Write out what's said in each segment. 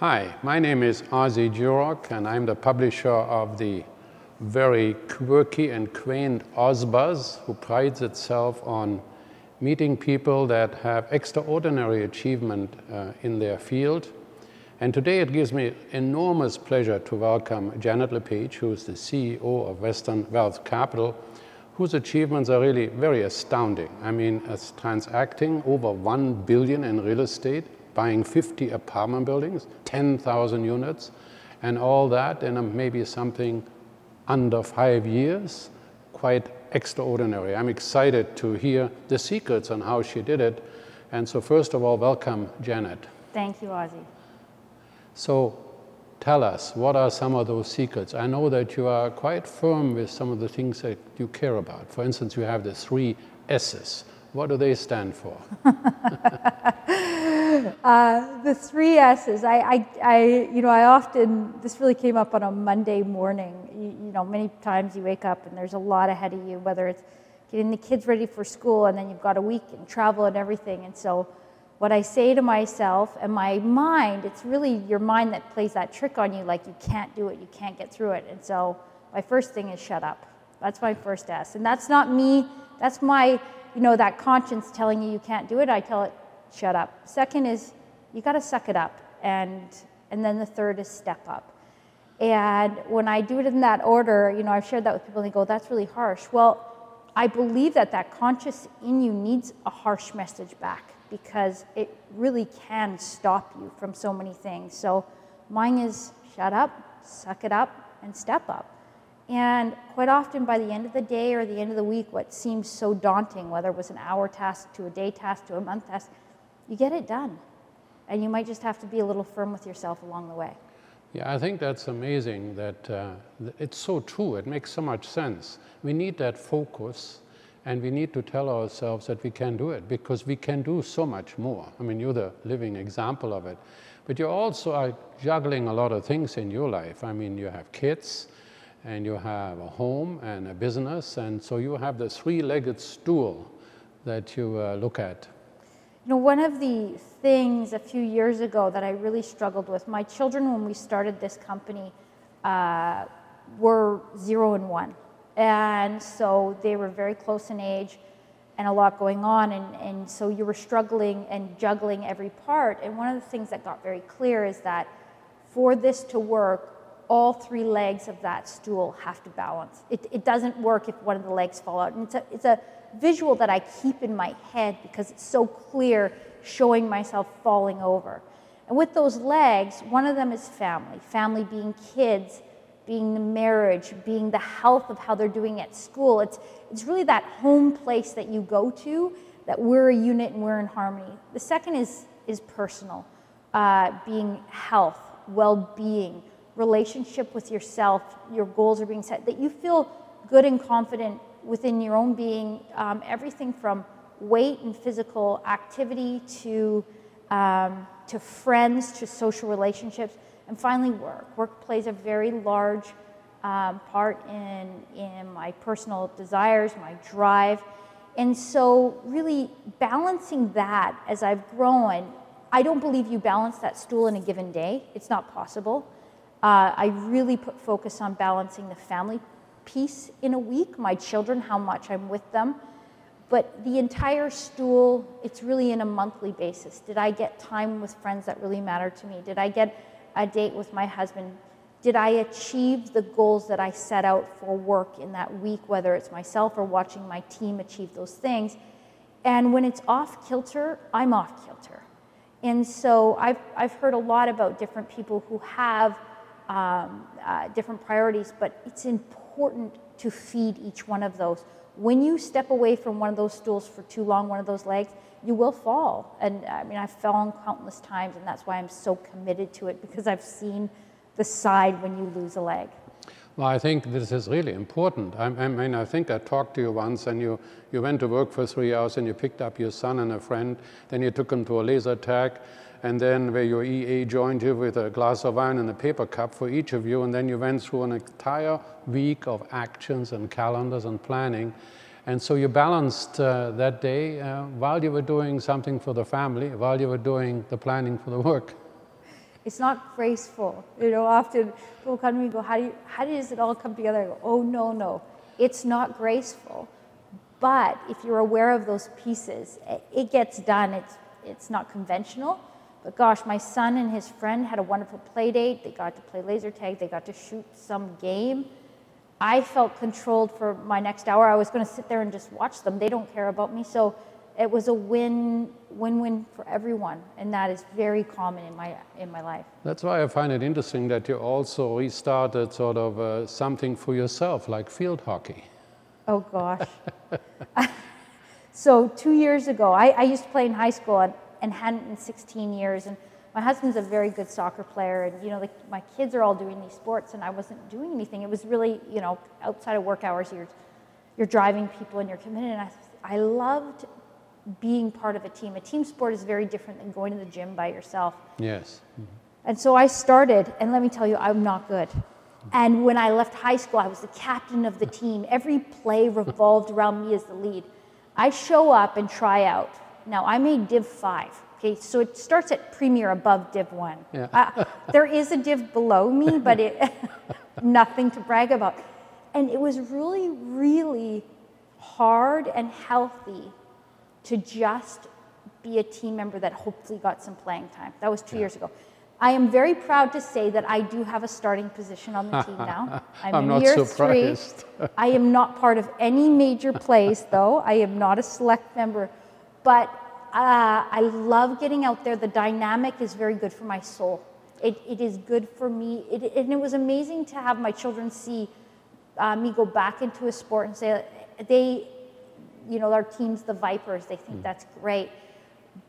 Hi, my name is Ozzy Jurock, and I'm the publisher of the very quirky and quaint OzBuzz, who prides itself on meeting people that have extraordinary achievement uh, in their field. And today it gives me enormous pleasure to welcome Janet Lepage, who is the CEO of Western Wealth Capital, whose achievements are really very astounding. I mean, as transacting over 1 billion in real estate, buying 50 apartment buildings, 10,000 units, and all that in maybe something under five years. Quite extraordinary. I'm excited to hear the secrets on how she did it. And so first of all, welcome, Janet. Thank you, Ozzy. So tell us, what are some of those secrets? I know that you are quite firm with some of the things that you care about. For instance, you have the three S's. What do they stand for? uh, the three S's. I, I, I, you know, I often, this really came up on a Monday morning. You, you know, many times you wake up and there's a lot ahead of you, whether it's getting the kids ready for school and then you've got a week and travel and everything. And so what I say to myself and my mind, it's really your mind that plays that trick on you, like you can't do it, you can't get through it. And so my first thing is shut up. That's my first S. And that's not me, that's my, you know, that conscience telling you you can't do it. I tell it, shut up. Second is you got to suck it up. And, and then the third is step up. And when I do it in that order, you know, I've shared that with people and they go, that's really harsh. Well, I believe that that conscious in you needs a harsh message back because it really can stop you from so many things. So mine is shut up, suck it up, and step up. And quite often, by the end of the day or the end of the week, what seems so daunting, whether it was an hour task to a day task to a month task, you get it done. And you might just have to be a little firm with yourself along the way. Yeah, I think that's amazing that uh, it's so true. It makes so much sense. We need that focus and we need to tell ourselves that we can do it because we can do so much more. I mean, you're the living example of it. But you also are juggling a lot of things in your life. I mean, you have kids, and you have a home and a business, and so you have the three-legged stool that you uh, look at. You know, one of the things a few years ago that I really struggled with, my children, when we started this company, uh, were zero and one. And so they were very close in age and a lot going on. And, and so you were struggling and juggling every part. And one of the things that got very clear is that for this to work, all three legs of that stool have to balance. It, it doesn't work if one of the legs fall out. And it's a, it's a visual that I keep in my head because it's so clear showing myself falling over. And with those legs, one of them is family, family being kids being the marriage, being the health of how they're doing at school. It's, it's really that home place that you go to that we're a unit and we're in harmony. The second is, is personal, uh, being health, well being, relationship with yourself, your goals are being set, that you feel good and confident within your own being, um, everything from weight and physical activity to, um, to friends to social relationships and finally, work. Work plays a very large um, part in, in my personal desires, my drive. And so, really balancing that as I've grown, I don't believe you balance that stool in a given day. It's not possible. Uh, I really put focus on balancing the family piece in a week, my children, how much I'm with them. But the entire stool, it's really in a monthly basis. Did I get time with friends that really matter to me? Did I get a date with my husband? Did I achieve the goals that I set out for work in that week, whether it's myself or watching my team achieve those things? And when it's off kilter, I'm off kilter. And so I've, I've heard a lot about different people who have um, uh, different priorities, but it's important to feed each one of those. When you step away from one of those stools for too long, one of those legs, you will fall. And I mean, I've fallen countless times, and that's why I'm so committed to it because I've seen the side when you lose a leg. Well, I think this is really important. I, I, mean, I think I talked to you once, and you, you went to work for three hours, and you picked up your son and a friend, then you took him to a laser tag, and then where your EA joined you with a glass of wine and a paper cup for each of you, and then you went through an entire week of actions and calendars and planning. And so you balanced uh, that day uh, while you were doing something for the family, while you were doing the planning for the work. It's not graceful. You know, often people come to me and go, how, do you, how does it all come together? I go, oh, no, no. It's not graceful. But if you're aware of those pieces, it gets done. It's, it's not conventional. But gosh, my son and his friend had a wonderful play date. They got to play laser tag. They got to shoot some game. I felt controlled for my next hour. I was going to sit there and just watch them. They don't care about me. So it was a win win win for everyone and that is very common in my in my life that's why i find it interesting that you also restarted sort of uh, something for yourself like field hockey oh gosh so two years ago I, I, used to play in high school and, and hadn't in 16 years and my husband's a very good soccer player and you know the, my kids are all doing these sports and i wasn't doing anything it was really you know outside of work hours you're you're driving people and you're committed and i I loved being part of a team. A team sport is very different than going to the gym by yourself. Yes. Mm-hmm. And so I started, and let me tell you, I'm not good. And when I left high school, I was the captain of the team. Every play revolved around me as the lead. I show up and try out. Now, I made Div 5. Okay, so it starts at Premier above Div 1. Yeah. uh, there is a Div below me, but it, nothing to brag about. And it was really, really hard and healthy to just be a team member that hopefully got some playing time. That was two yeah. years ago. I am very proud to say that I do have a starting position on the team now. I'm, I'm in year surprised. three. I am not part of any major plays, though. I am not a select member. But uh, I love getting out there. The dynamic is very good for my soul. It, it is good for me. It, and it was amazing to have my children see uh, me go back into a sport and say they you know, our team's the Vipers. They think mm. that's great.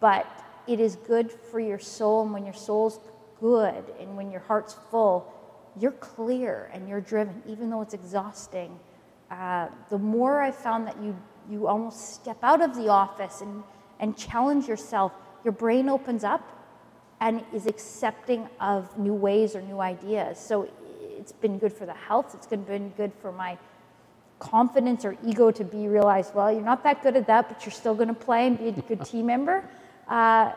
But it is good for your soul. And when your soul's good and when your heart's full, you're clear and you're driven, even though it's exhausting. Uh, the more I found that you, you almost step out of the office and, and challenge yourself, your brain opens up and is accepting of new ways or new ideas. So it's been good for the health, it's been good for my confidence or ego to be realized, well, you're not that good at that, but you're still going to play and be a good team member. Uh,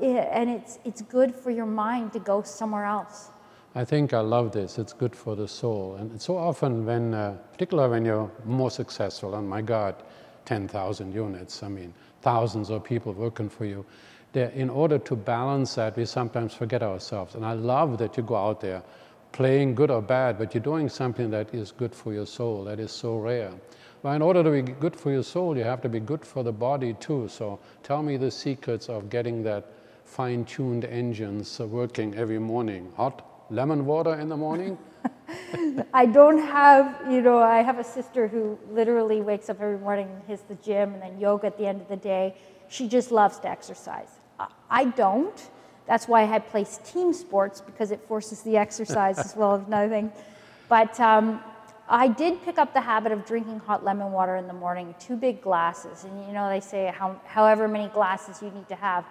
and it's, it's good for your mind to go somewhere else. I think I love this. It's good for the soul. And so often when, uh, particularly when you're more successful, and my God, 10,000 units, I mean, thousands of people working for you, in order to balance that, we sometimes forget ourselves. And I love that you go out there playing good or bad, but you're doing something that is good for your soul. That is so rare. Well, in order to be good for your soul, you have to be good for the body too. So tell me the secrets of getting that fine-tuned engines working every morning. Hot lemon water in the morning? I don't have, you know, I have a sister who literally wakes up every morning and hits the gym and then yoga at the end of the day. She just loves to exercise. I don't. That's why I placed team sports because it forces the exercise as well as another thing. But um, I did pick up the habit of drinking hot lemon water in the morning, two big glasses. And you know, they say how, however many glasses you need to have.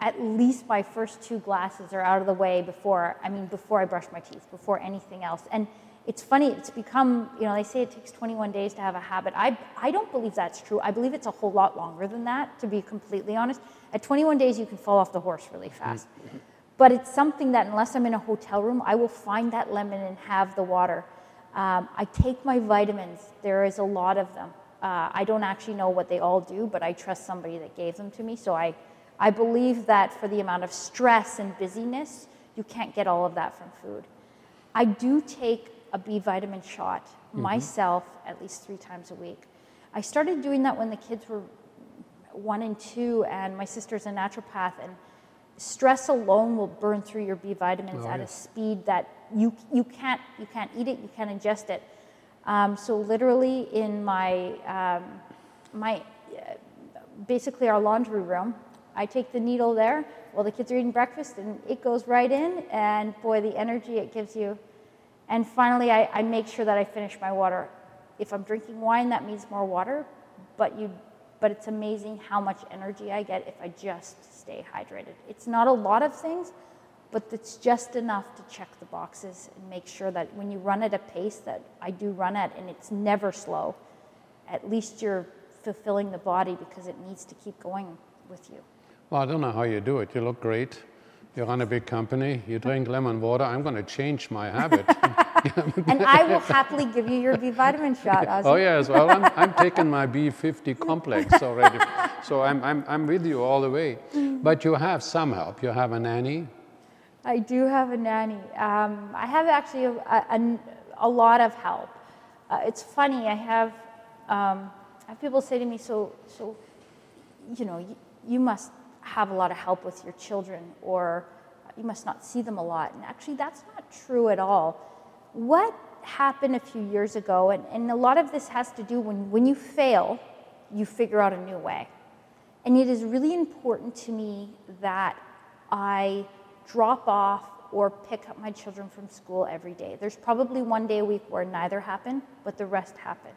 At least my first two glasses are out of the way before, I mean, before I brush my teeth, before anything else. And it's funny, it's become, you know, they say it takes 21 days to have a habit. I, I don't believe that's true. I believe it's a whole lot longer than that, to be completely honest. At 21 days, you can fall off the horse really fast. But it's something that, unless I'm in a hotel room, I will find that lemon and have the water. Um, I take my vitamins, there is a lot of them. Uh, I don't actually know what they all do, but I trust somebody that gave them to me. So I, I believe that for the amount of stress and busyness, you can't get all of that from food. I do take a B vitamin shot mm-hmm. myself at least three times a week. I started doing that when the kids were one and two, and my sister's a naturopath, and stress alone will burn through your B vitamins oh, at a speed that you you can't you can't eat it, you can't ingest it. Um, so literally in my um, my uh, basically our laundry room, I take the needle there while the kids are eating breakfast, and it goes right in, and boy, the energy it gives you and finally, I, I, make sure that I finish my water. If I'm drinking wine, that means more water, but, you, but it's amazing how much energy I get if I just stay hydrated. It's not a lot of things, but it's just enough to check the boxes and make sure that when you run at a pace that I do run at, and it's never slow, at least you're fulfilling the body because it needs to keep going with you. Well, I don't know how you do it. You look great You run a big company, you drink lemon water, I'm going to change my habit. and I will happily give you your B vitamin shot, Ozzy. oh, yes, well, I'm, I'm taking my B50 complex already. so I'm, I'm, I'm with you all the way. But you have some help. You have a nanny. I do have a nanny. Um, I have actually a, a, a lot of help. Uh, it's funny, I have, um, I have people say to me, so, so you know, you, you must have a lot of help with your children or you must not see them a lot. And actually, that's not true at all. What happened a few years ago, and, and a lot of this has to do when, when you fail, you figure out a new way. And it is really important to me that I drop off or pick up my children from school every day. There's probably one day a week where neither happen, but the rest happen.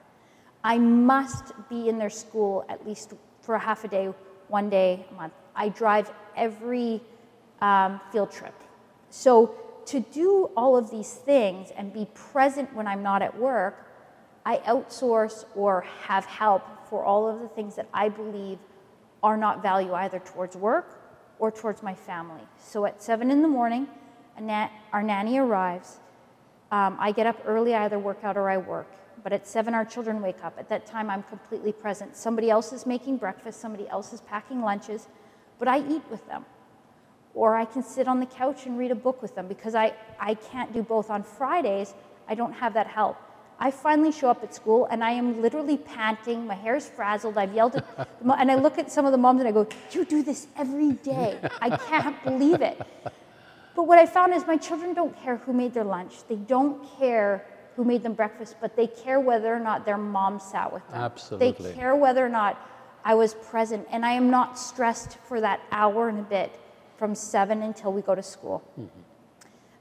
I must be in their school at least for a half a day, one day a month. I drive every um, field trip. So to do all of these things and be present when I'm not at work, I outsource or have help for all of the things that I believe are not value either towards work or towards my family. So at seven in the morning, our nanny arrives. Um, I get up early, I either work out or I work. But at seven, our children wake up. At that time, I'm completely present. Somebody else is making breakfast, somebody else is packing lunches, but I eat with them. Or I can sit on the couch and read a book with them because I, I can't do both. On Fridays, I don't have that help. I finally show up at school and I am literally panting. My hair's frazzled. I've yelled at, and I look at some of the moms and I go, You do this every day. I can't believe it. But what I found is my children don't care who made their lunch. They don't care who made them breakfast, but they care whether or not their mom sat with them. Absolutely. They care whether or not I was present. And I am not stressed for that hour and a bit from seven until we go to school. Mm-hmm.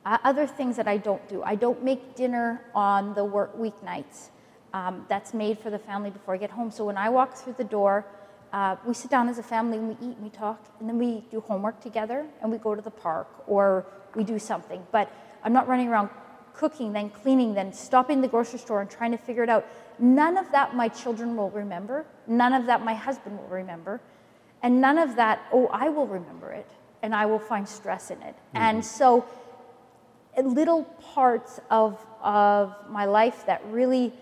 Uh, other things that I don't do I don't make dinner on the work weeknights. Um, that's made for the family before I get home. So when I walk through the door, uh, we sit down as a family and we eat and we talk, and then we do homework together and we go to the park or we do something. But I'm not running around cooking, then cleaning, then stopping the grocery store and trying to figure it out. None of that my children will remember. None of that my husband will remember. And none of that, oh, I will remember it and I will find stress in it. Mm-hmm. And so little parts of, of my life that really,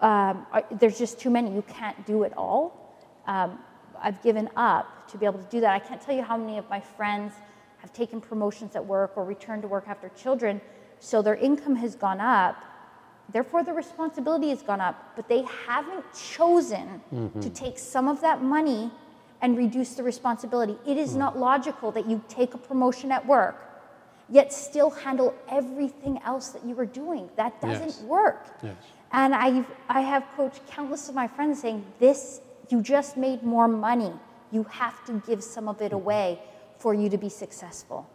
um, are, there's just too many. You can't do it all. Um, I've given up to be able to do that. I can't tell you how many of my friends have taken promotions at work or returned to work after children, so their income has gone up. Therefore, the responsibility has gone up, but they haven't chosen mm-hmm. to take some of that money and reduce the responsibility. It is mm. not logical that you take a promotion at work yet still handle everything else that you were doing. That doesn't yes. work. Yes. And I've, I have coached countless of my friends saying, This, you just made more money. You have to give some of it mm-hmm. away for you to be successful.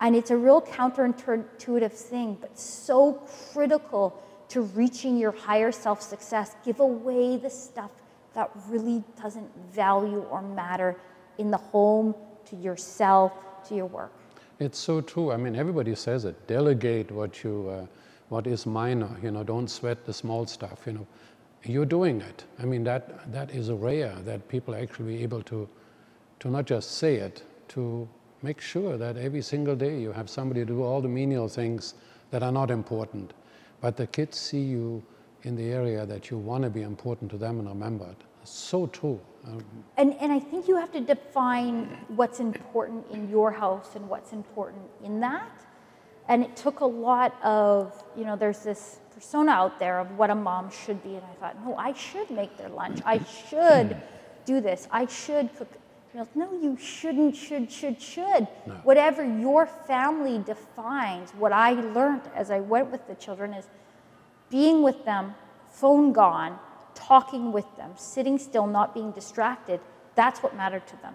And it's a real counterintuitive thing, but so critical to reaching your higher self success. Give away the stuff that really doesn't value or matter in the home, to yourself, to your work. It's so true. I mean, everybody says it. Delegate what you, uh, what is minor. You know, don't sweat the small stuff. You know, you're doing it. I mean, that that is rare that people actually be able to, to not just say it, to make sure that every single day you have somebody to do all the menial things that are not important, but the kids see you in the area that you want to be important to them and remembered. So true. Um, and, and I think you have to define what's important in your house and what's important in that. And it took a lot of, you know, there's this persona out there of what a mom should be. And I thought, no, I should make their lunch. I should do this. I should cook. No, you shouldn't, should, should, should. No. Whatever your family defines, what I learned as I went with the children is being with them, phone gone, talking with them, sitting still, not being distracted, that's what mattered to them.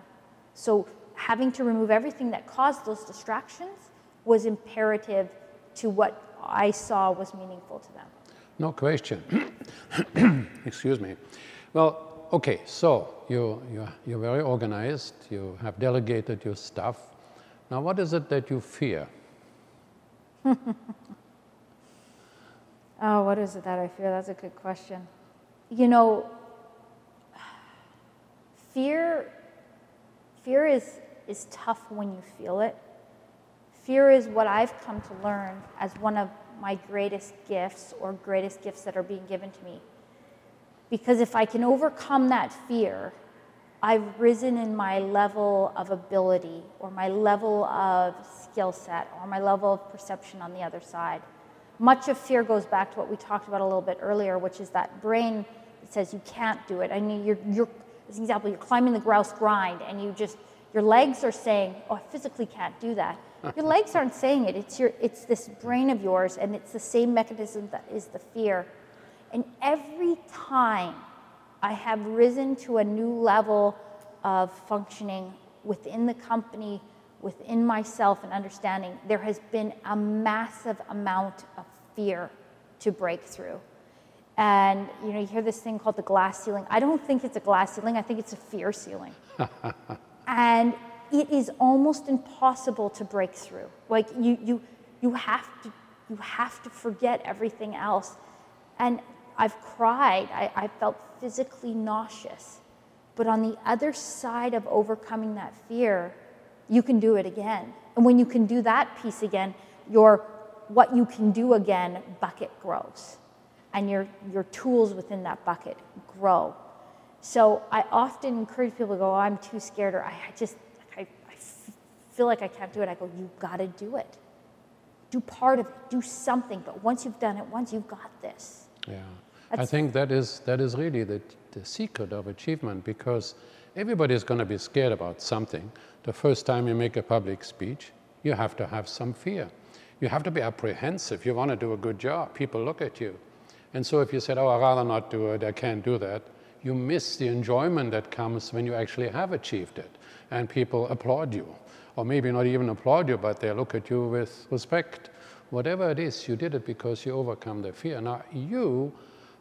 So having to remove everything that caused those distractions was imperative to what I saw was meaningful to them. No question. Excuse me. Well, okay, so you, you, you're very organized, you have delegated your stuff. Now, what is it that you fear? oh, what is it that I fear? That's a good question you know, fear, fear is, is tough when you feel it. Fear is what I've come to learn as one of my greatest gifts or greatest gifts that are being given to me. Because if I can overcome that fear, I've risen in my level of ability or my level of skill set or my level of perception on the other side. Much of fear goes back to what we talked about a little bit earlier, which is that brain that says you can't do it. I mean, you're, you're as an example, you're climbing the grouse grind and you just, your legs are saying, oh, I physically can't do that. Your legs aren't saying it. It's, your, it's this brain of yours, and it's the same mechanism that is the fear. And every time I have risen to a new level of functioning within the company, within myself and understanding, there has been a massive amount of fear to break through. And you know, you hear this thing called the glass ceiling. I don't think it's a glass ceiling. I think it's a fear ceiling. and it is almost impossible to break through. Like you, you, you have to, you have to forget everything else. And I've cried. I, I felt physically nauseous. But on the other side of overcoming that fear, you can do it again. And when you can do that piece again, your what you can do again bucket grows. And your, your tools within that bucket grow. So I often encourage people to go, oh, I'm too scared, or I just, I feel like I can't do it, I go, you've got to do it. Do part of it, do something. But once you've done it once, you've got this. Yeah. I think that is, that is really the, the secret of achievement because everybody is going to be scared about something. The first time you make a public speech, you have to have some fear. You have to be apprehensive. You want to do a good job. People look at you. And so if you said, oh, I'd rather not do it, I can't do that, you miss the enjoyment that comes when you actually have achieved it and people applaud you or maybe not even applaud you, but they look at you with respect. Whatever it is, you did it because you overcome the fear. Now, you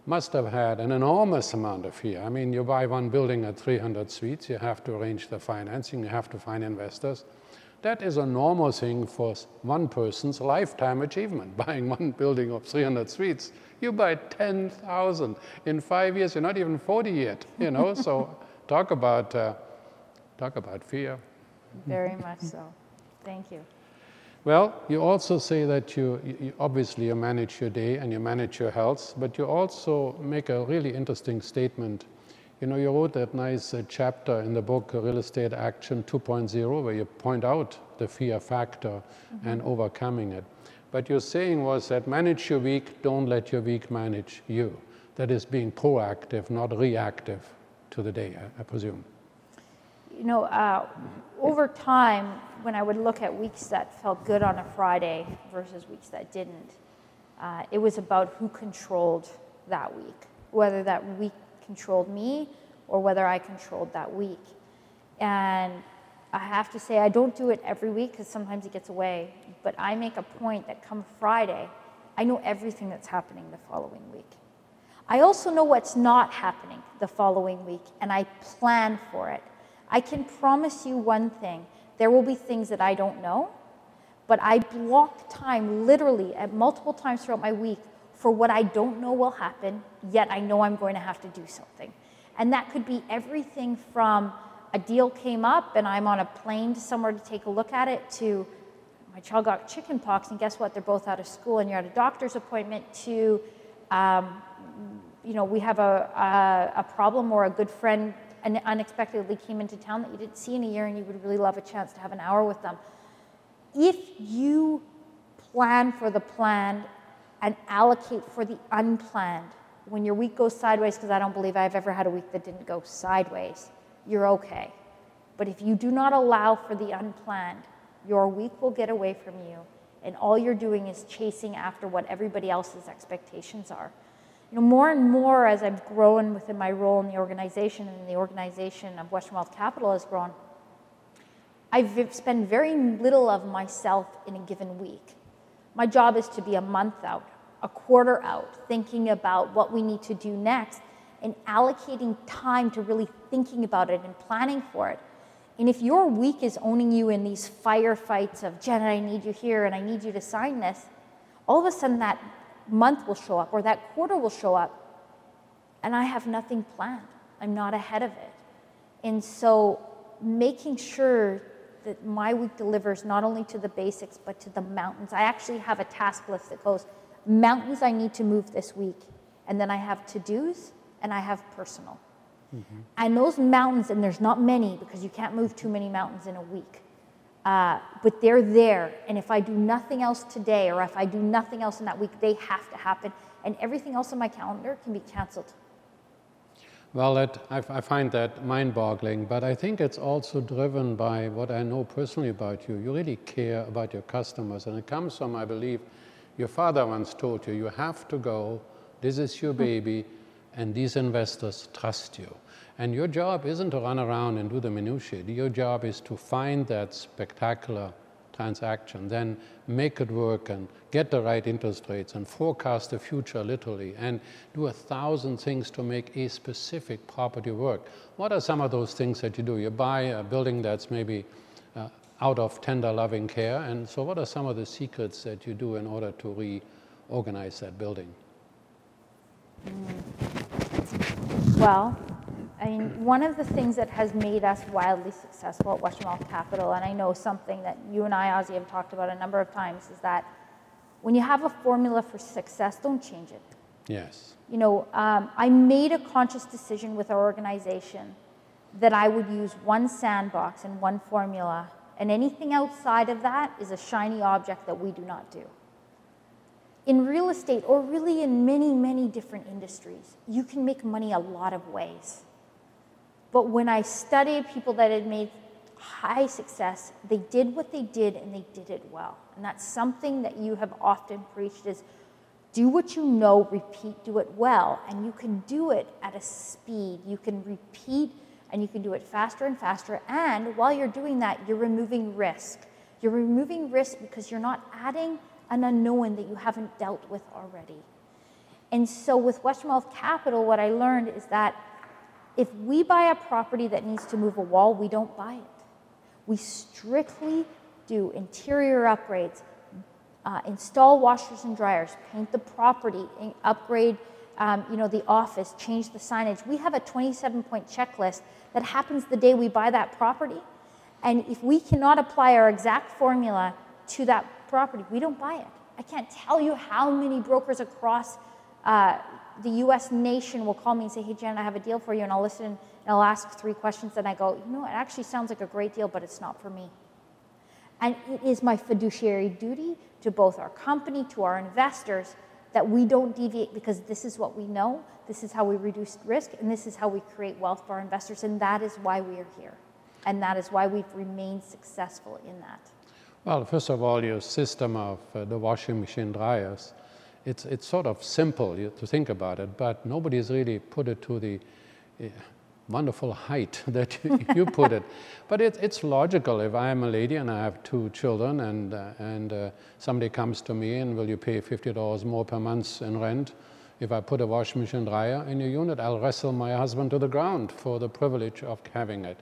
must have had an enormous amount of fear. I mean, you buy one building at 300 suites, you have to arrange the financing, you have to find investors. That is a normal thing for one person's lifetime achievement, buying one building of 300 suites. You buy 10,000 in five years, you're not even 40 yet, you know, so talk about, uh, talk about fear. Very much so. Thank you. Well, you also say that you, you, obviously you manage your day and you manage your health, but you also make a really interesting statement. You know, you wrote that nice uh, chapter in the book Real Estate Action 2.0 where you point out the fear factor mm-hmm. and overcoming it. But your saying was that manage your week, don't let your week manage you. That is being proactive, not reactive to the day, I, I presume you know, uh, over time, when I would look at weeks that felt good on a Friday versus weeks that didn't, uh, it was about who controlled that week, whether that week controlled me or whether I controlled that week. And I have to say, I don't do it every week because sometimes it gets away, but I make a point that come Friday, I know everything that's happening the following week. I also know what's not happening the following week, and I plan for it. I can promise you one thing there will be things that I don't know, but I block time literally at multiple times throughout my week for what I don't know will happen, yet I know I'm going to have to do something. And that could be everything from a deal came up and I'm on a plane to somewhere to take a look at it to my child got chicken pox and guess what? They're both out of school and you're at a doctor's appointment to, um, you know, we have a, a, a problem or a good friend unexpectedly came into town that you didn't see in a year and you would really love a chance to have an hour with them. If you plan for the planned and allocate for the unplanned, when your week goes sideways, because I don't believe I've ever had a week that didn't go sideways, you're okay. But if you do not allow for the unplanned, your week will get away from you, and all you're doing is chasing after what everybody else's expectations are you know, more and more as I've grown within my role in the organization and the organization of Western Wealth Capital has grown, I've spent very little of myself in a given week. My job is to be a month out, a quarter out, thinking about what we need to do next and allocating time to really thinking about it and planning for it. And if your week is owning you in these firefights of, Janet, I need you here and I need you to sign this, all of a sudden that month will show up or that quarter will show up and I have nothing planned. I'm not ahead of it. And so making sure that my week delivers not only to the basics, but to the mountains. I actually have a task list that goes mountains I need to move this week. And then I have to dos and I have personal. Mm-hmm. And those mountains, and there's not many because you can't move too many mountains in a week. Uh, but they're there. And if I do nothing else today, or if I do nothing else in that week, they have to happen. And everything else on my calendar can be canceled. Well, that, I, I find that mind boggling, but I think it's also driven by what I know personally about you. You really care about your customers, and it comes from, I believe, your father once told you, you have to go, this is your baby, and these investors trust you. And your job isn't to run around and do the minutiae. Your job is to find that spectacular transaction, then make it work and get the right interest rates and forecast the future literally and do a thousand things to make a specific property work. What are some of those things that you do? You buy a building that's maybe uh, out of tender loving care, and so what are some of the secrets that you do in order to reorganize that building? Well, I mean, one of the things that has made us wildly successful at Western Wealth Capital, and I know something that you and I, Ozzy, have talked about a number of times, is that when you have a formula for success, don't change it. Yes. You know, um, I made a conscious decision with our organization that I would use one sandbox and one formula, and anything outside of that is a shiny object that we do not do. In real estate, or really in many, many different industries, you can make money a lot of ways. But when I studied people that had made high success, they did what they did and they did it well. And that's something that you have often preached is do what you know, repeat, do it well. And you can do it at a speed. You can repeat and you can do it faster and faster. And while you're doing that, you're removing risk. You're removing risk because you're not adding an unknown that you haven't dealt with already. And so with Wealth Capital, what I learned is that if we buy a property that needs to move a wall, we don't buy it. We strictly do interior upgrades, uh, install washers and dryers, paint the property, upgrade um, you know, the office, change the signage. We have a 27-point checklist that happens the day we buy that property. And if we cannot apply our exact formula to that property, we don't buy it. I can't tell you how many brokers across uh, the US nation will call me and say, hey, Jen, I have a deal for you. And I'll listen and I'll ask three questions. And I go, you know, it actually sounds like a great deal, but it's not for me. And it is my fiduciary duty to both our company, to our investors, that we don't deviate because this is what we know, this is how we reduce risk, and this is how we create wealth for our investors. And that is why we are here. And that is why we've remained successful in that. Well, first of all, your system of uh, the washing machine dryers it's, it's sort of simple to think about it, but nobody's really put it to the uh, wonderful height that you put it. But it, it's logical. If I'm a lady and I have two children and, uh, and uh, somebody comes to me and will you pay $50 more per month in rent, if I put a washing machine dryer in your unit, I'll wrestle my husband to the ground for the privilege of having it.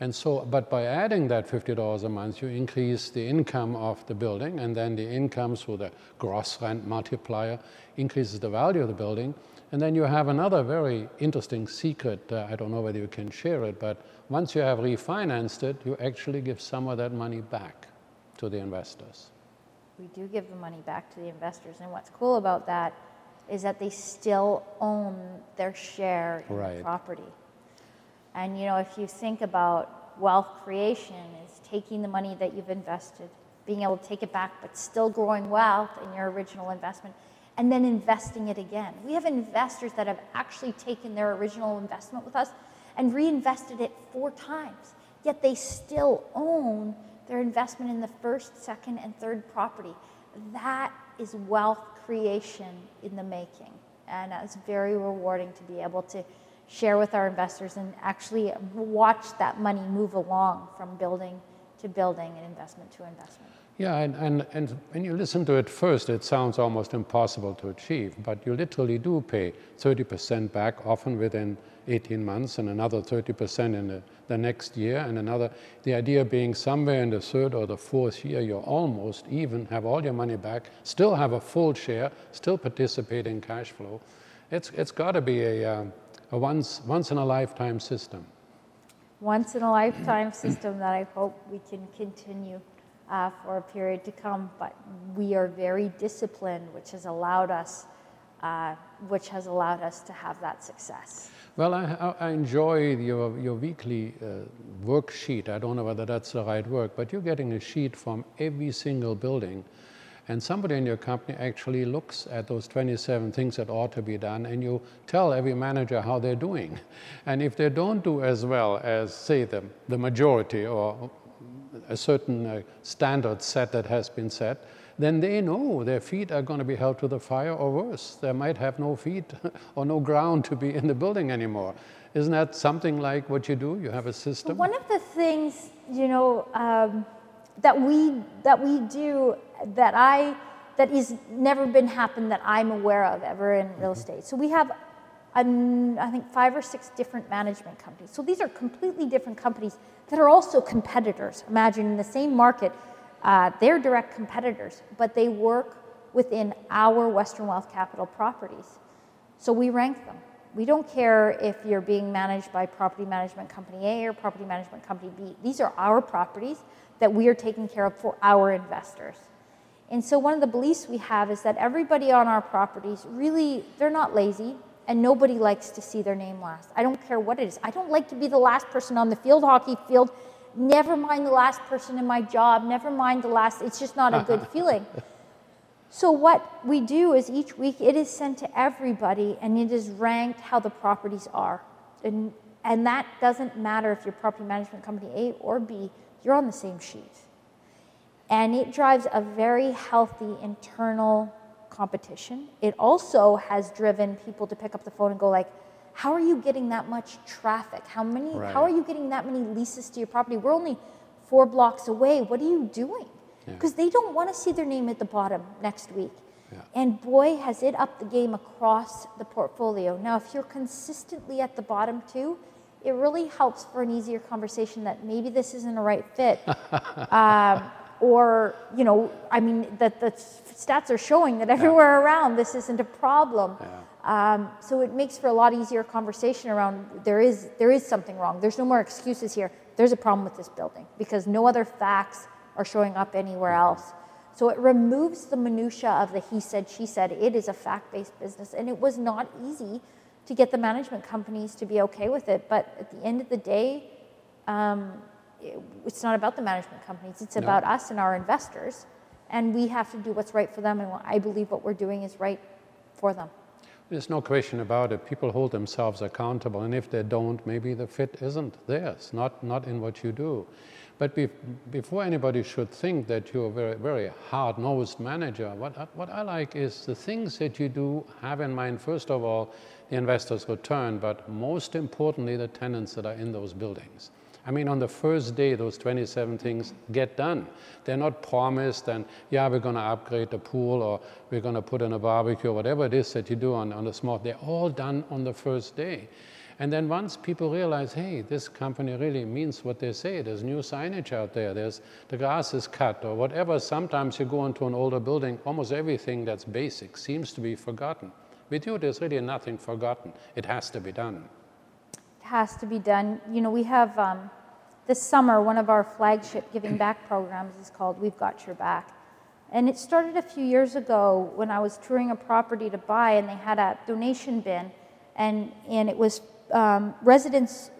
And so, but by adding that $50 a month, you increase the income of the building, and then the income through the gross rent multiplier increases the value of the building. And then you have another very interesting secret. Uh, I don't know whether you can share it, but once you have refinanced it, you actually give some of that money back to the investors. We do give the money back to the investors. And what's cool about that is that they still own their share in right. the property. And you know, if you think about wealth creation is taking the money that you've invested, being able to take it back, but still growing wealth in your original investment, and then investing it again. We have investors that have actually taken their original investment with us and reinvested it four times, yet they still own their investment in the first, second, and third property. That is wealth creation in the making. And it's very rewarding to be able to share with our investors and actually watch that money move along from building to building and investment to investment. Yeah, and, and, and when you listen to it first, it sounds almost impossible to achieve, but you literally do pay 30% back, often within 18 months, and another 30% in the, the next year, and another. The idea being somewhere in the third or the fourth year, you're almost even, have all your money back, still have a full share, still participate in cash flow. It's, it's got to be a, um, a once, once in a lifetime system. once in a lifetime system that I hope we can continue uh, for a period to come. But we are very disciplined, which has allowed us, uh, which has allowed us to have that success. Well, I, I enjoy your, your weekly uh, worksheet. I don't know whether that's the right word, but you're getting a sheet from every single building. And somebody in your company actually looks at those 27 things that ought to be done, and you tell every manager how they're doing. And if they don't do as well as, say, the, the majority or a certain uh, standard set that has been set, then they know their feet are going to be held to the fire or worse. They might have no feet or no ground to be in the building anymore. Isn't that something like what you do? You have a system? One of the things, you know, um, that we, that we do that I, that is never been happened that I'm aware of ever in real mm-hmm. estate. So we have I think five or six different management companies. So these are completely different companies that are also competitors. Imagine in the same market, uh, they're direct competitors, but they work within our Western Wealth Capital properties. So we rank them. We don't care if you're being managed by property management company A or property management company B. These are our properties that we are taking care of for our investors. And so one of the beliefs we have is that everybody on our properties really, they're not lazy and nobody likes to see their name last. I don't care what it is. I don't like to be the last person on the field hockey field never mind the last person in my job, never mind the last, it's just not a good feeling. So, what we do is each week it is sent to everybody and it is ranked how the properties are. And, and that doesn't matter if you're property management company A or B, you're on the same sheet. And it drives a very healthy internal competition. It also has driven people to pick up the phone and go like, how are you getting that much traffic? How many? Right. How are you getting that many leases to your property? We're only four blocks away. What are you doing? Because yeah. they don't want to see their name at the bottom next week. Yeah. And boy, has it upped the game across the portfolio. Now, if you're consistently at the bottom too, it really helps for an easier conversation that maybe this isn't a right fit. um, or, you know, I mean, that the stats are showing that everywhere yeah. around this isn't a problem. Yeah. Um, so it makes for a lot easier conversation around there is, there is something wrong. There's no more excuses here. There's a problem with this building because no other facts are showing up anywhere else. So it removes the minutia of the he said, she said. It is a fact-based business, and it was not easy to get the management companies to be okay with it. But at the end of the day, um, it's not about the management companies. It's no. about us and our investors, and we have to do what's right for them. And I believe what we're doing is right for them. There's no question about it. People hold themselves accountable, and if they don't, maybe the fit isn't theirs, not, not in what you do. But be, before anybody should think that you're a very, very hard-nosed manager, what, what I like is the things that you do have in mind, first of all, the investor's return, but most importantly, the tenants that are in those buildings. I mean, on the first day, those 27 things get done. They're not promised and, yeah, we're going to upgrade the pool or we're going to put in a barbecue or whatever it is that you do on, on the small. They're all done on the first day. And then once people realize, hey, this company really means what they say, there's new signage out there, there's the grass is cut or whatever, sometimes you go into an older building, almost everything that's basic seems to be forgotten. With you, there's really nothing forgotten. It has to be done. Has to be done. You know, we have um, this summer, one of our flagship giving back programs is called We've Got Your Back. And it started a few years ago when I was touring a property to buy, and they had a donation bin, and, and it was um, residents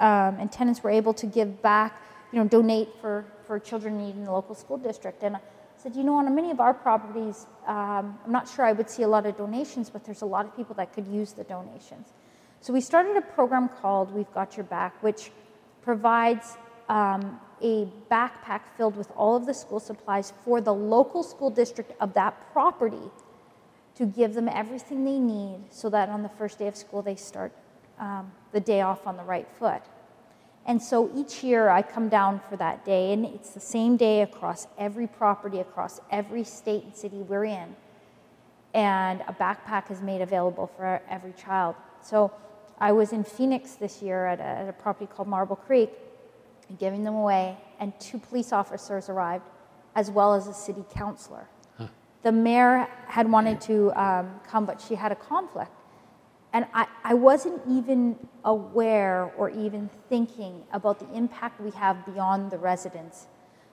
um, and tenants were able to give back, you know, donate for, for children in need in the local school district. And I said, you know, on many of our properties, um, I'm not sure I would see a lot of donations, but there's a lot of people that could use the donations. So we started a program called We've Got Your Back, which provides um, a backpack filled with all of the school supplies for the local school district of that property to give them everything they need so that on the first day of school they start um, the day off on the right foot. And so each year I come down for that day, and it's the same day across every property, across every state and city we're in. And a backpack is made available for every child. So I was in Phoenix this year at a, at a property called Marble Creek, giving them away, and two police officers arrived, as well as a city councilor. Huh. The mayor had wanted to um, come, but she had a conflict. And I, I wasn't even aware or even thinking about the impact we have beyond the residents.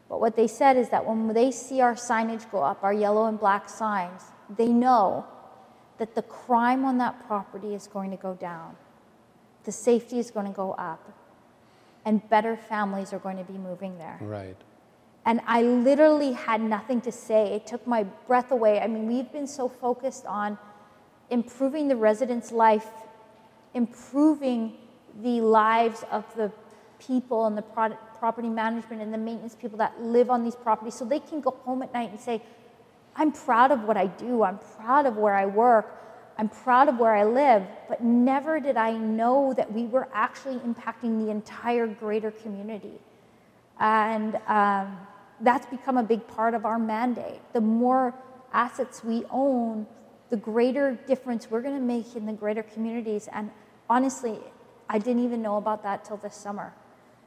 But what they said is that when they see our signage go up, our yellow and black signs, they know that the crime on that property is going to go down, the safety is going to go up, and better families are going to be moving there. Right. And I literally had nothing to say. It took my breath away. I mean, we've been so focused on improving the residents' life, improving the lives of the people and the property management and the maintenance people that live on these properties so they can go home at night and say, I'm proud of what I do, I'm proud of where I work, I'm proud of where I live, but never did I know that we were actually impacting the entire greater community. And um, that's become a big part of our mandate. The more assets we own, the greater difference we're going to make in the greater communities. And honestly, I didn't even know about that till this summer.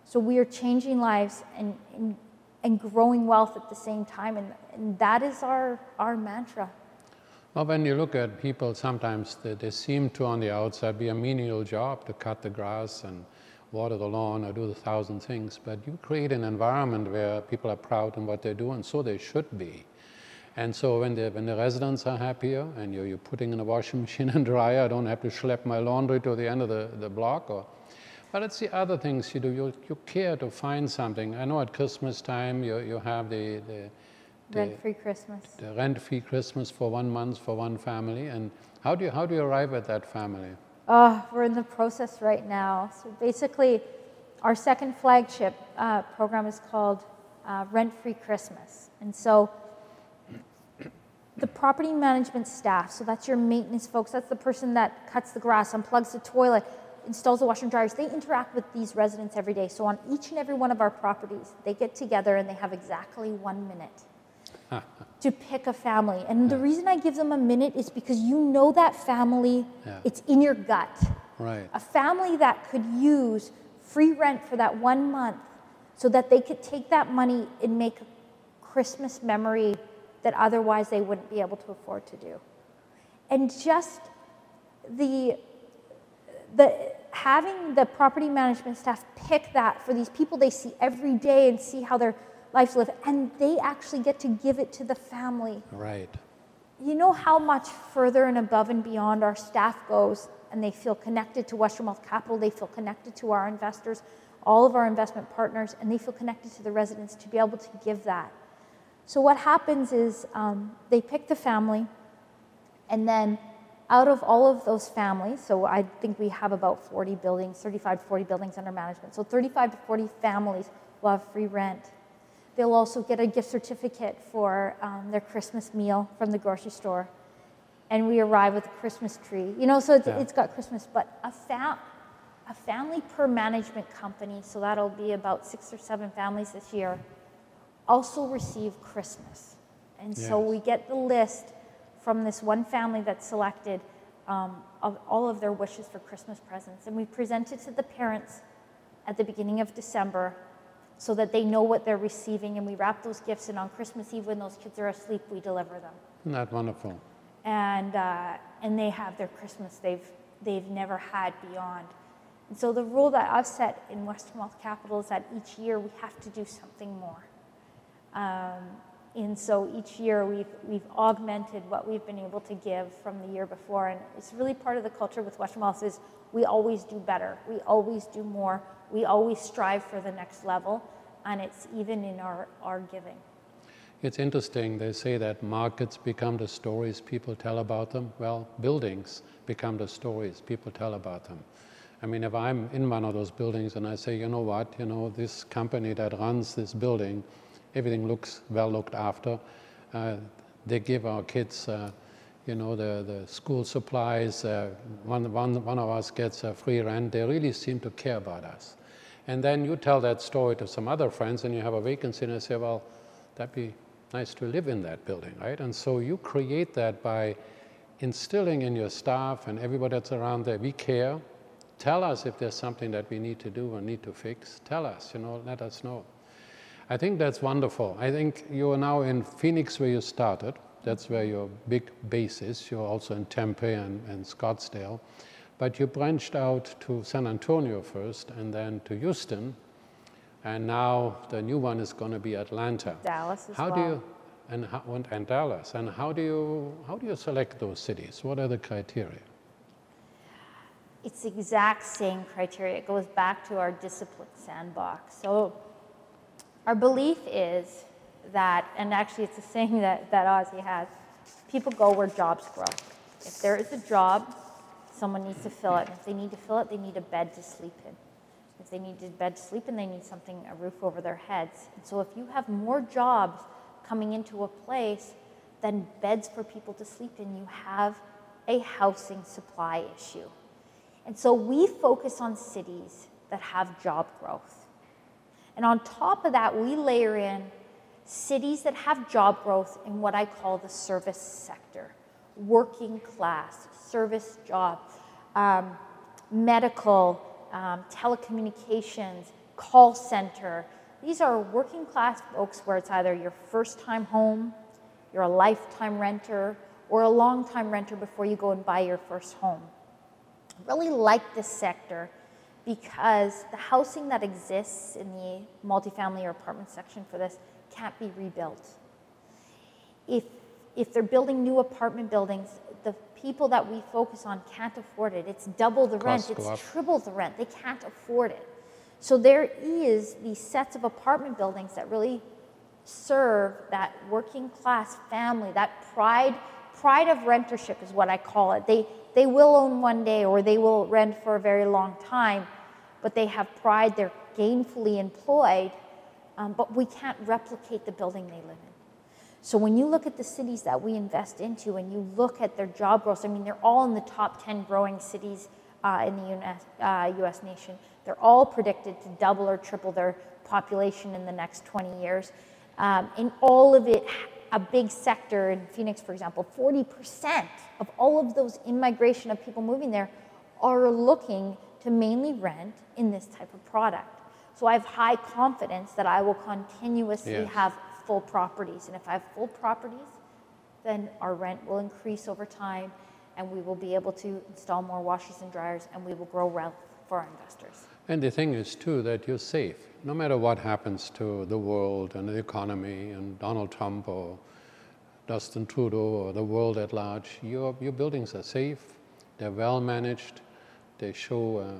So we are changing lives and, and, and growing wealth at the same time. And, and, that is our, our mantra. Well, when you look at people, sometimes they, they seem to, on the outside, be a menial job to cut the grass and water the lawn or do the thousand things. But you create an environment where people are proud in what they do, and so they should be. And so when the, when the residents are happier and you're, you're putting in a washing machine and dryer, I don't have to schlep my laundry to the end of the, the block. Or, but it's the other things you do. You, you care to find something. I know at Christmas time you, you have the, the, the rent-free Christmas. The rent-free Christmas for one month for one family. And how do you, how do you arrive at that family? Oh, we're in the process right now. So basically, our second flagship uh, program is called uh, Rent-Free Christmas. And so the property management staff, so that's your maintenance folks, that's the person that cuts the grass, unplugs the toilet, installs the washer and dryers, they interact with these residents every day. So on each and every one of our properties, they get together and they have exactly one minute to pick a family. And the reason I give them a minute is because you know that family, yeah. it's in your gut. Right. A family that could use free rent for that one month so that they could take that money and make a Christmas memory that otherwise they wouldn't be able to afford to do. And just the, the having the property management staff pick that for these people they see every day and see how their lives live, and they actually get to give it to the family. Right. You know how much further and above and beyond our staff goes, and they feel connected to Western Wealth Capital, they feel connected to our investors, all of our investment partners, and they feel connected to the residents to be able to give that. So what happens is um, they pick the family, and then out of all of those families, so I think we have about 40 buildings, 35 to 40 buildings under management. So 35 to 40 families will have free rent. They'll also get a gift certificate for um, their Christmas meal from the grocery store. And we arrive with a Christmas tree. You know, so it's, yeah. it's got Christmas, but a, fa- a family per management company, so that'll be about six or seven families this year, also receive Christmas. And yes. so we get the list from this one family that's selected um, of all of their wishes for Christmas presents. And we present it to the parents at the beginning of December so that they know what they're receiving. And we wrap those gifts, and on Christmas Eve, when those kids are asleep, we deliver them. Isn't that wonderful? And, uh, and they have their Christmas they've, they've never had beyond. And so the rule that I've set in Western Wealth Capital is that each year we have to do something more. Um, and so each year we've, we've augmented what we've been able to give from the year before. And it's really part of the culture with Western is we always do better. We always do more. We always strive for the next level. And it's even in our, our giving. It's interesting. They say that markets become the stories people tell about them. Well, buildings become the stories people tell about them. I mean, if I'm in one of those buildings and I say, you know what, you know, this company that runs this building, everything looks well looked after. Uh, they give our kids, uh, you know, the, the school supplies. Uh, one, one, one of us gets a free rent. They really seem to care about us. And then you tell that story to some other friends and you have a vacancy and they say, well, that'd be nice to live in that building, right? And so you create that by instilling in your staff and everybody that's around there, we care. Tell us if there's something that we need to do or need to fix. Tell us, you know, let us know. I think that's wonderful. I think you are now in Phoenix where you started. That's where your big base is. You're also in Tempe and, and Scottsdale. But you branched out to San Antonio first and then to Houston. And now the new one is going to be Atlanta. Dallas as how well. do you and, how, and Dallas and how do you how do you select those cities? What are the criteria? It's the exact same criteria. It goes back to our discipline sandbox. So our belief is that, and actually it's a saying that, that Ozzy has, people go where jobs grow. If there is a job, someone needs to fill it. If they need to fill it, they need a bed to sleep in. If they need a bed to sleep in, they need something, a roof over their heads. And so if you have more jobs coming into a place than beds for people to sleep in, you have a housing supply issue. And so we focus on cities that have job growth. And on top of that, we layer in cities that have job growth in what I call the service sector working class, service job, um, medical, um, telecommunications, call center. These are working class folks where it's either your first time home, you're a lifetime renter, or a long time renter before you go and buy your first home. I really like this sector because the housing that exists in the multifamily or apartment section for this can't be rebuilt. If, if they're building new apartment buildings, the people that we focus on can't afford it. It's double the Costs rent, it's triple the rent. They can't afford it. So there is these sets of apartment buildings that really serve that working class family, that pride, pride of rentership is what I call it. They, they will own one day or they will rent for a very long time, but they have pride, they're gainfully employed, um, but we can't replicate the building they live in. So when you look at the cities that we invest into and you look at their job growth, I mean, they're all in the top 10 growing cities uh, in the US, uh, US nation. They're all predicted to double or triple their population in the next 20 years. Um, and all of it, a big sector in Phoenix, for example, 40% of all of those immigration of people moving there are looking to mainly rent in this type of product. So I have high confidence that I will continuously Yes. have full properties. And if I have full properties, then our rent will increase over time and we will be able to install more washers and dryers and we will grow wealth for our investors. And the thing is, too, that you're safe. No matter what happens to the world and the economy and Donald Trump or Justin Trudeau or the world at large, your, your buildings are safe, they're well managed, they show uh,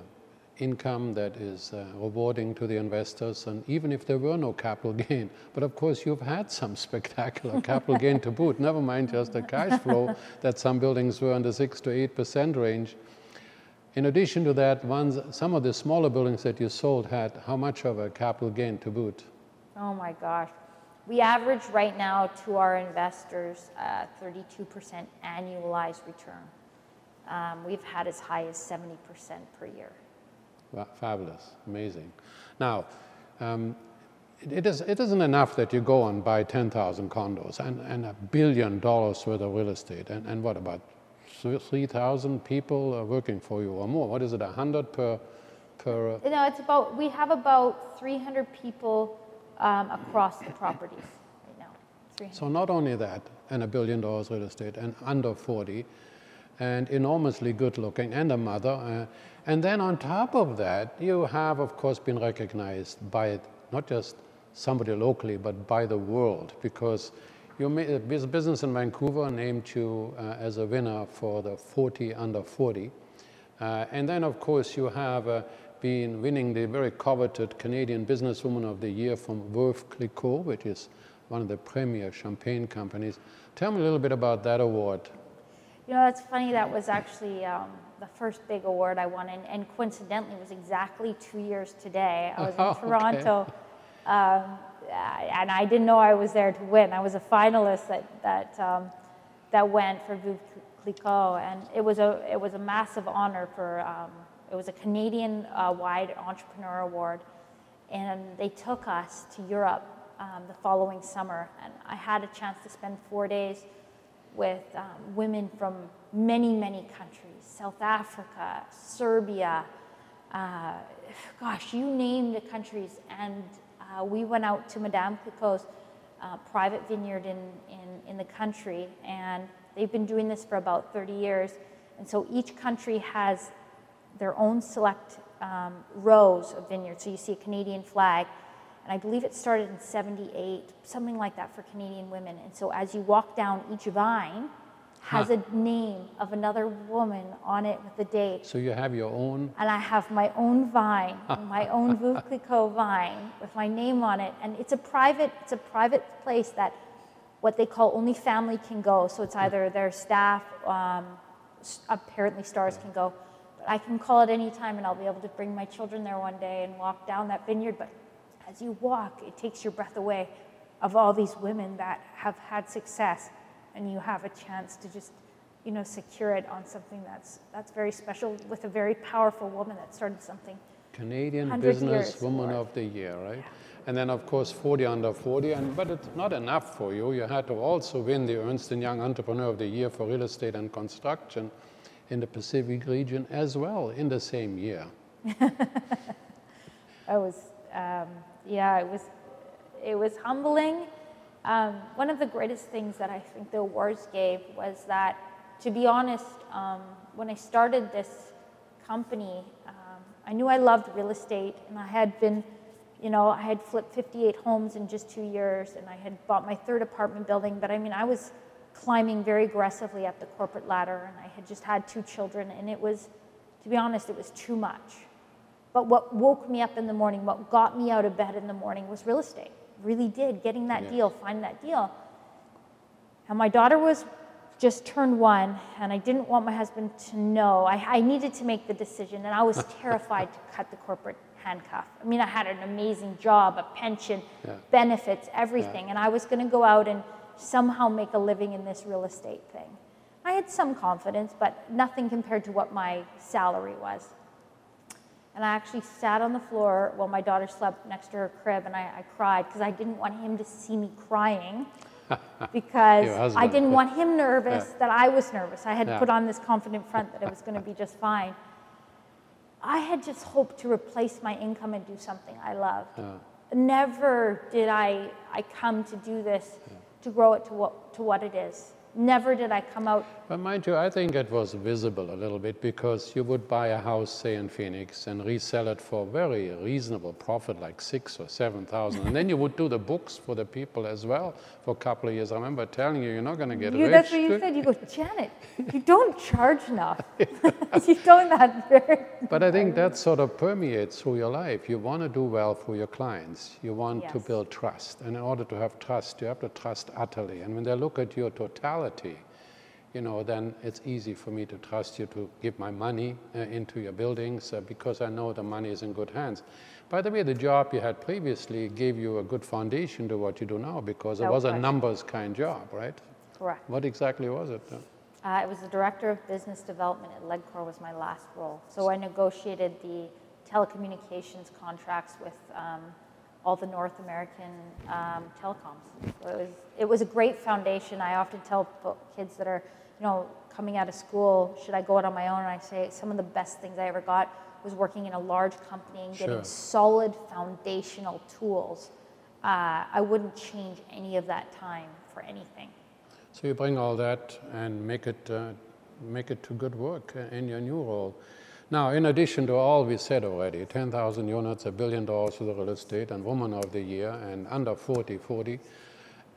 income that is uh, rewarding to the investors, and even if there were no capital gain, but of course you've had some spectacular capital gain to boot, never mind just the cash flow that some buildings were in the 6 to 8% range. In addition to that, ones, some of the smaller buildings that you sold had how much of a capital gain to boot? Oh my gosh. We average right now to our investors uh, 32% annualized return. Um, we've had as high as 70% per year. Fabulous, amazing. Now, um, it, it, is, it isn't enough that you go and buy 10,000 condos and, and a billion dollars worth of real estate. And, and what about 3,000 people are working for you or more? What is it, 100 per, per uh, No, it's about, we have about 300 people um, across the properties right now. So not only that, and a billion dollars real estate, and under 40, and enormously good looking, and a mother. Uh, and then on top of that, you have, of course, been recognized by not just somebody locally, but by the world, because your business in Vancouver named you uh, as a winner for the 40 under 40. Uh, and then, of course, you have uh, been winning the very coveted Canadian Businesswoman of the Year from Veuve Clicquot, which is one of the premier champagne companies. Tell me a little bit about that award. You know, that's funny, that was actually um, the first big award I won, and, and coincidentally, it was exactly two years today. I was in Oh, okay. Toronto, um, and I didn't know I was there to win. I was a finalist that, that, um, that went for Veuve Clicquot, and it was a, it was a massive honor for, um, it was a Canadian-wide entrepreneur award, and they took us to Europe um, the following summer, and I had a chance to spend four days with um, women from many, many countries South Africa, Serbia, uh, gosh, you name the countries. And uh, we went out to Madame Clicquot's uh, private vineyard in, in, in the country, and they've been doing this for about 30 years. And so each country has their own select um, rows of vineyards. So you see a Canadian flag, and I believe it started in 78, something like that for Canadian women. And so as you walk down each vine, has Huh. a name of another woman on it with the date. So you have your own. And I have my own vine, my own Clicquot vine with my name on it. And it's a private, it's a private place that what they call only family can go. So it's either their staff, um, apparently stars can go. But I can call it any time and I'll be able to bring my children there one day and walk down that vineyard. But as you walk, it takes your breath away of all these women that have had success and you have a chance to just you know secure it on something that's that's very special with a very powerful woman that started something Canadian Business Woman of the Year, right? And then, of course, 40 under 40. And but it's not enough for you. You had to also win the Ernst and Young Entrepreneur of the Year for real estate and construction in the Pacific region as well in the same year. I was, um, yeah, it was, it was humbling. Um, one of the greatest things that I think the awards gave was that, to be honest, um, when I started this company, um, I knew I loved real estate, and I had been, you know, I had flipped 58 homes in just two years, and I had bought my third apartment building. But I mean, I was climbing very aggressively up the corporate ladder, and I had just had two children, and it was, to be honest, it was too much. But what woke me up in the morning, what got me out of bed in the morning was real estate. Really did. Getting that Yes. deal, finding that deal. And my daughter was just turned one, and I didn't want my husband to know. I, I needed to make the decision, and I was terrified to cut the corporate handcuff. I mean, I had an amazing job, a pension, Yeah. benefits, everything, and I was going to go out and somehow make a living in this real estate thing. I had some confidence, but nothing compared to what my salary was. And I actually sat on the floor while my daughter slept next to her crib, and I, I cried because I didn't want him to see me crying because I didn't want him nervous that I was nervous. I had Yeah. put on this confident front that it was going to be just fine. I had just hoped to replace my income and do something I loved. Yeah. Never did I, I come to do this to grow it to what, to what it is. Never did I come out But mind you, I think it was visible a little bit because you would buy a house, say in Phoenix, and resell it for very reasonable profit, like six or seven thousand, and then you would do the books for the people as well for a couple of years. I remember telling you, you're not going to get You, rich. that's what you said. You go, Janet, you don't charge enough. you don't that very. But I think that sort of permeates through your life. You want to do well for your clients. You want to build trust. And in order to have trust, you have to trust utterly. And when they look at your totality, you know, then it's easy for me to trust you to give my money uh, into your buildings uh, because I know the money is in good hands. By the way, the job you had previously gave you a good foundation to what you do now because it No was a numbers kind job, right? Correct. What exactly was it? Uh, I was the director of business development at Legcor was my last role. So I negotiated the telecommunications contracts with um, all the North American um, telecoms. So it was it was a great foundation. I often tell kids that are you know coming out of school, should I go out on my own? And I say some of the best things I ever got was working in a large company and getting Sure. solid foundational tools. Uh, I wouldn't change any of that time for anything. So you bring all that and make it, uh, make it to good work in your new role. Now, in addition to all we said already, 10,000 units, a billion dollars for the real estate, and Woman of the Year, and under 40, 40,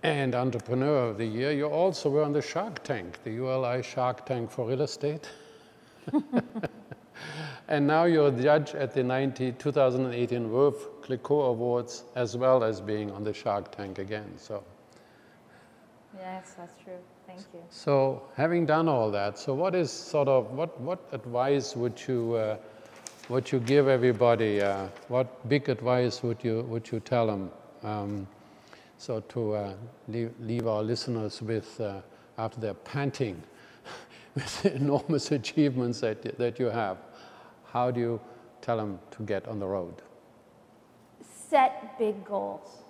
and Entrepreneur of the Year, you also were on the Shark Tank, the ULI Shark Tank for real estate. and now you're a judge at the 90, 2018 Veuve Clicquot Awards, as well as being on the Shark Tank again. So Yes, that's true. Thank you. So, having done all that, so what is sort of what what advice would you uh, would you give everybody? Uh, what big advice would you would you tell them? Um, so to uh, leave, leave our listeners with uh, after they're panting with the enormous achievements that that you have, how do you tell them to get on the road? set big goals.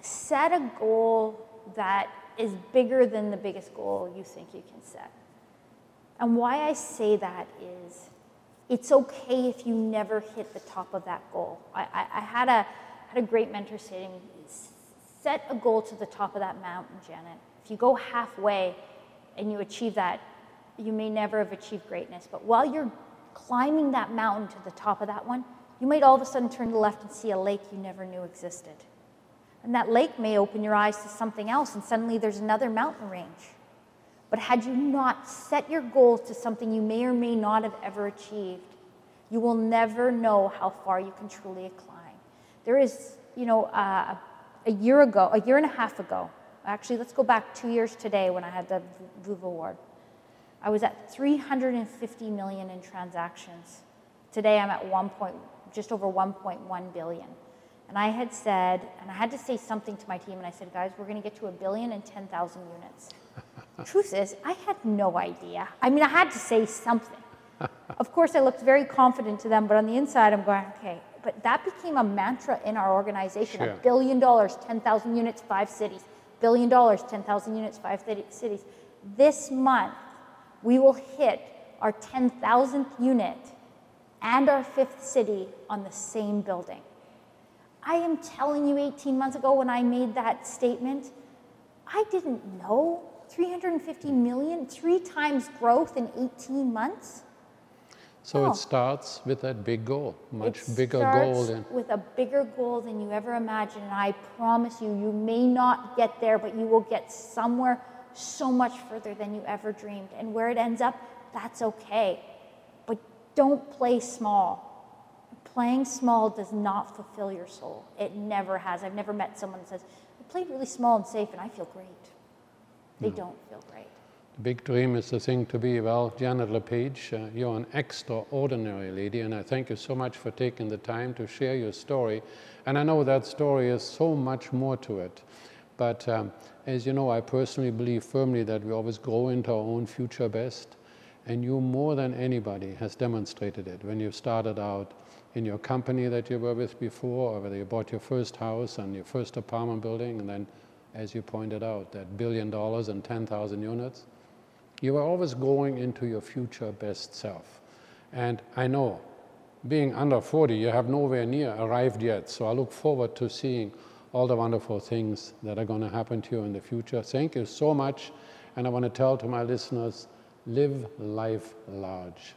Set a goal that is bigger than the biggest goal you think you can set. And why I say that is it's okay if you never hit the top of that goal. I, I, I had, a, had a great mentor say to me, set a goal to the top of that mountain, Janet. If you go halfway and you achieve that, you may never have achieved greatness. But while you're climbing that mountain to the top of that one, you might all of a sudden turn to the left and see a lake you never knew existed. And that lake may open your eyes to something else, and suddenly there's another mountain range. But had you not set your goals to something you may or may not have ever achieved, you will never know how far you can truly climb. There is, you know, uh, a year ago, a year and a half ago, actually, let's go back two years today when I had the Veuve award. I was at 350 million in transactions. Today I'm at 1 point, just over 1.1 billion. And I had said, and I had to say something to my team, and I said, guys, we're going to get to a billion and 10,000 units. Truth is, I had no idea. I mean, I had to say something. of course, I looked very confident to them, but on the inside, I'm going, okay. But that became a mantra in our organization Sure. a billion dollars, 10,000 units, five cities. Billion dollars, 10,000 units, five cities. This month, we will hit our 10,000th unit and our fifth city on the same building. I am telling you, 18 months ago when I made that statement, I didn't know 350 million, three times growth in 18 months. So Oh. it starts with that big goal, much It bigger goal than. with a bigger goal than you ever imagined. And I promise you, you may not get there, but you will get somewhere so much further than you ever dreamed. And where it ends up, that's okay. But don't play small. Playing small does not fulfill your soul. It never has. I've never met someone that says, I played really small and safe and I feel great. They don't feel great. The big dream is the thing to be. Well, Janet LePage, uh, you're an extraordinary lady, and I thank you so much for taking the time to share your story. And I know that story is so much more to it. But um, as you know, I personally believe firmly that we always grow into our own future best. And you, more than anybody, has demonstrated it when you started out in your company that you were with before, or whether you bought your first house and your first apartment building, and then, as you pointed out, that billion dollars and 10,000 units. You are always going into your future best self. And I know, being under 40, you have nowhere near arrived yet. So I look forward to seeing all the wonderful things that are going to happen to you in the future. Thank you so much. And I want to tell to my listeners live life large.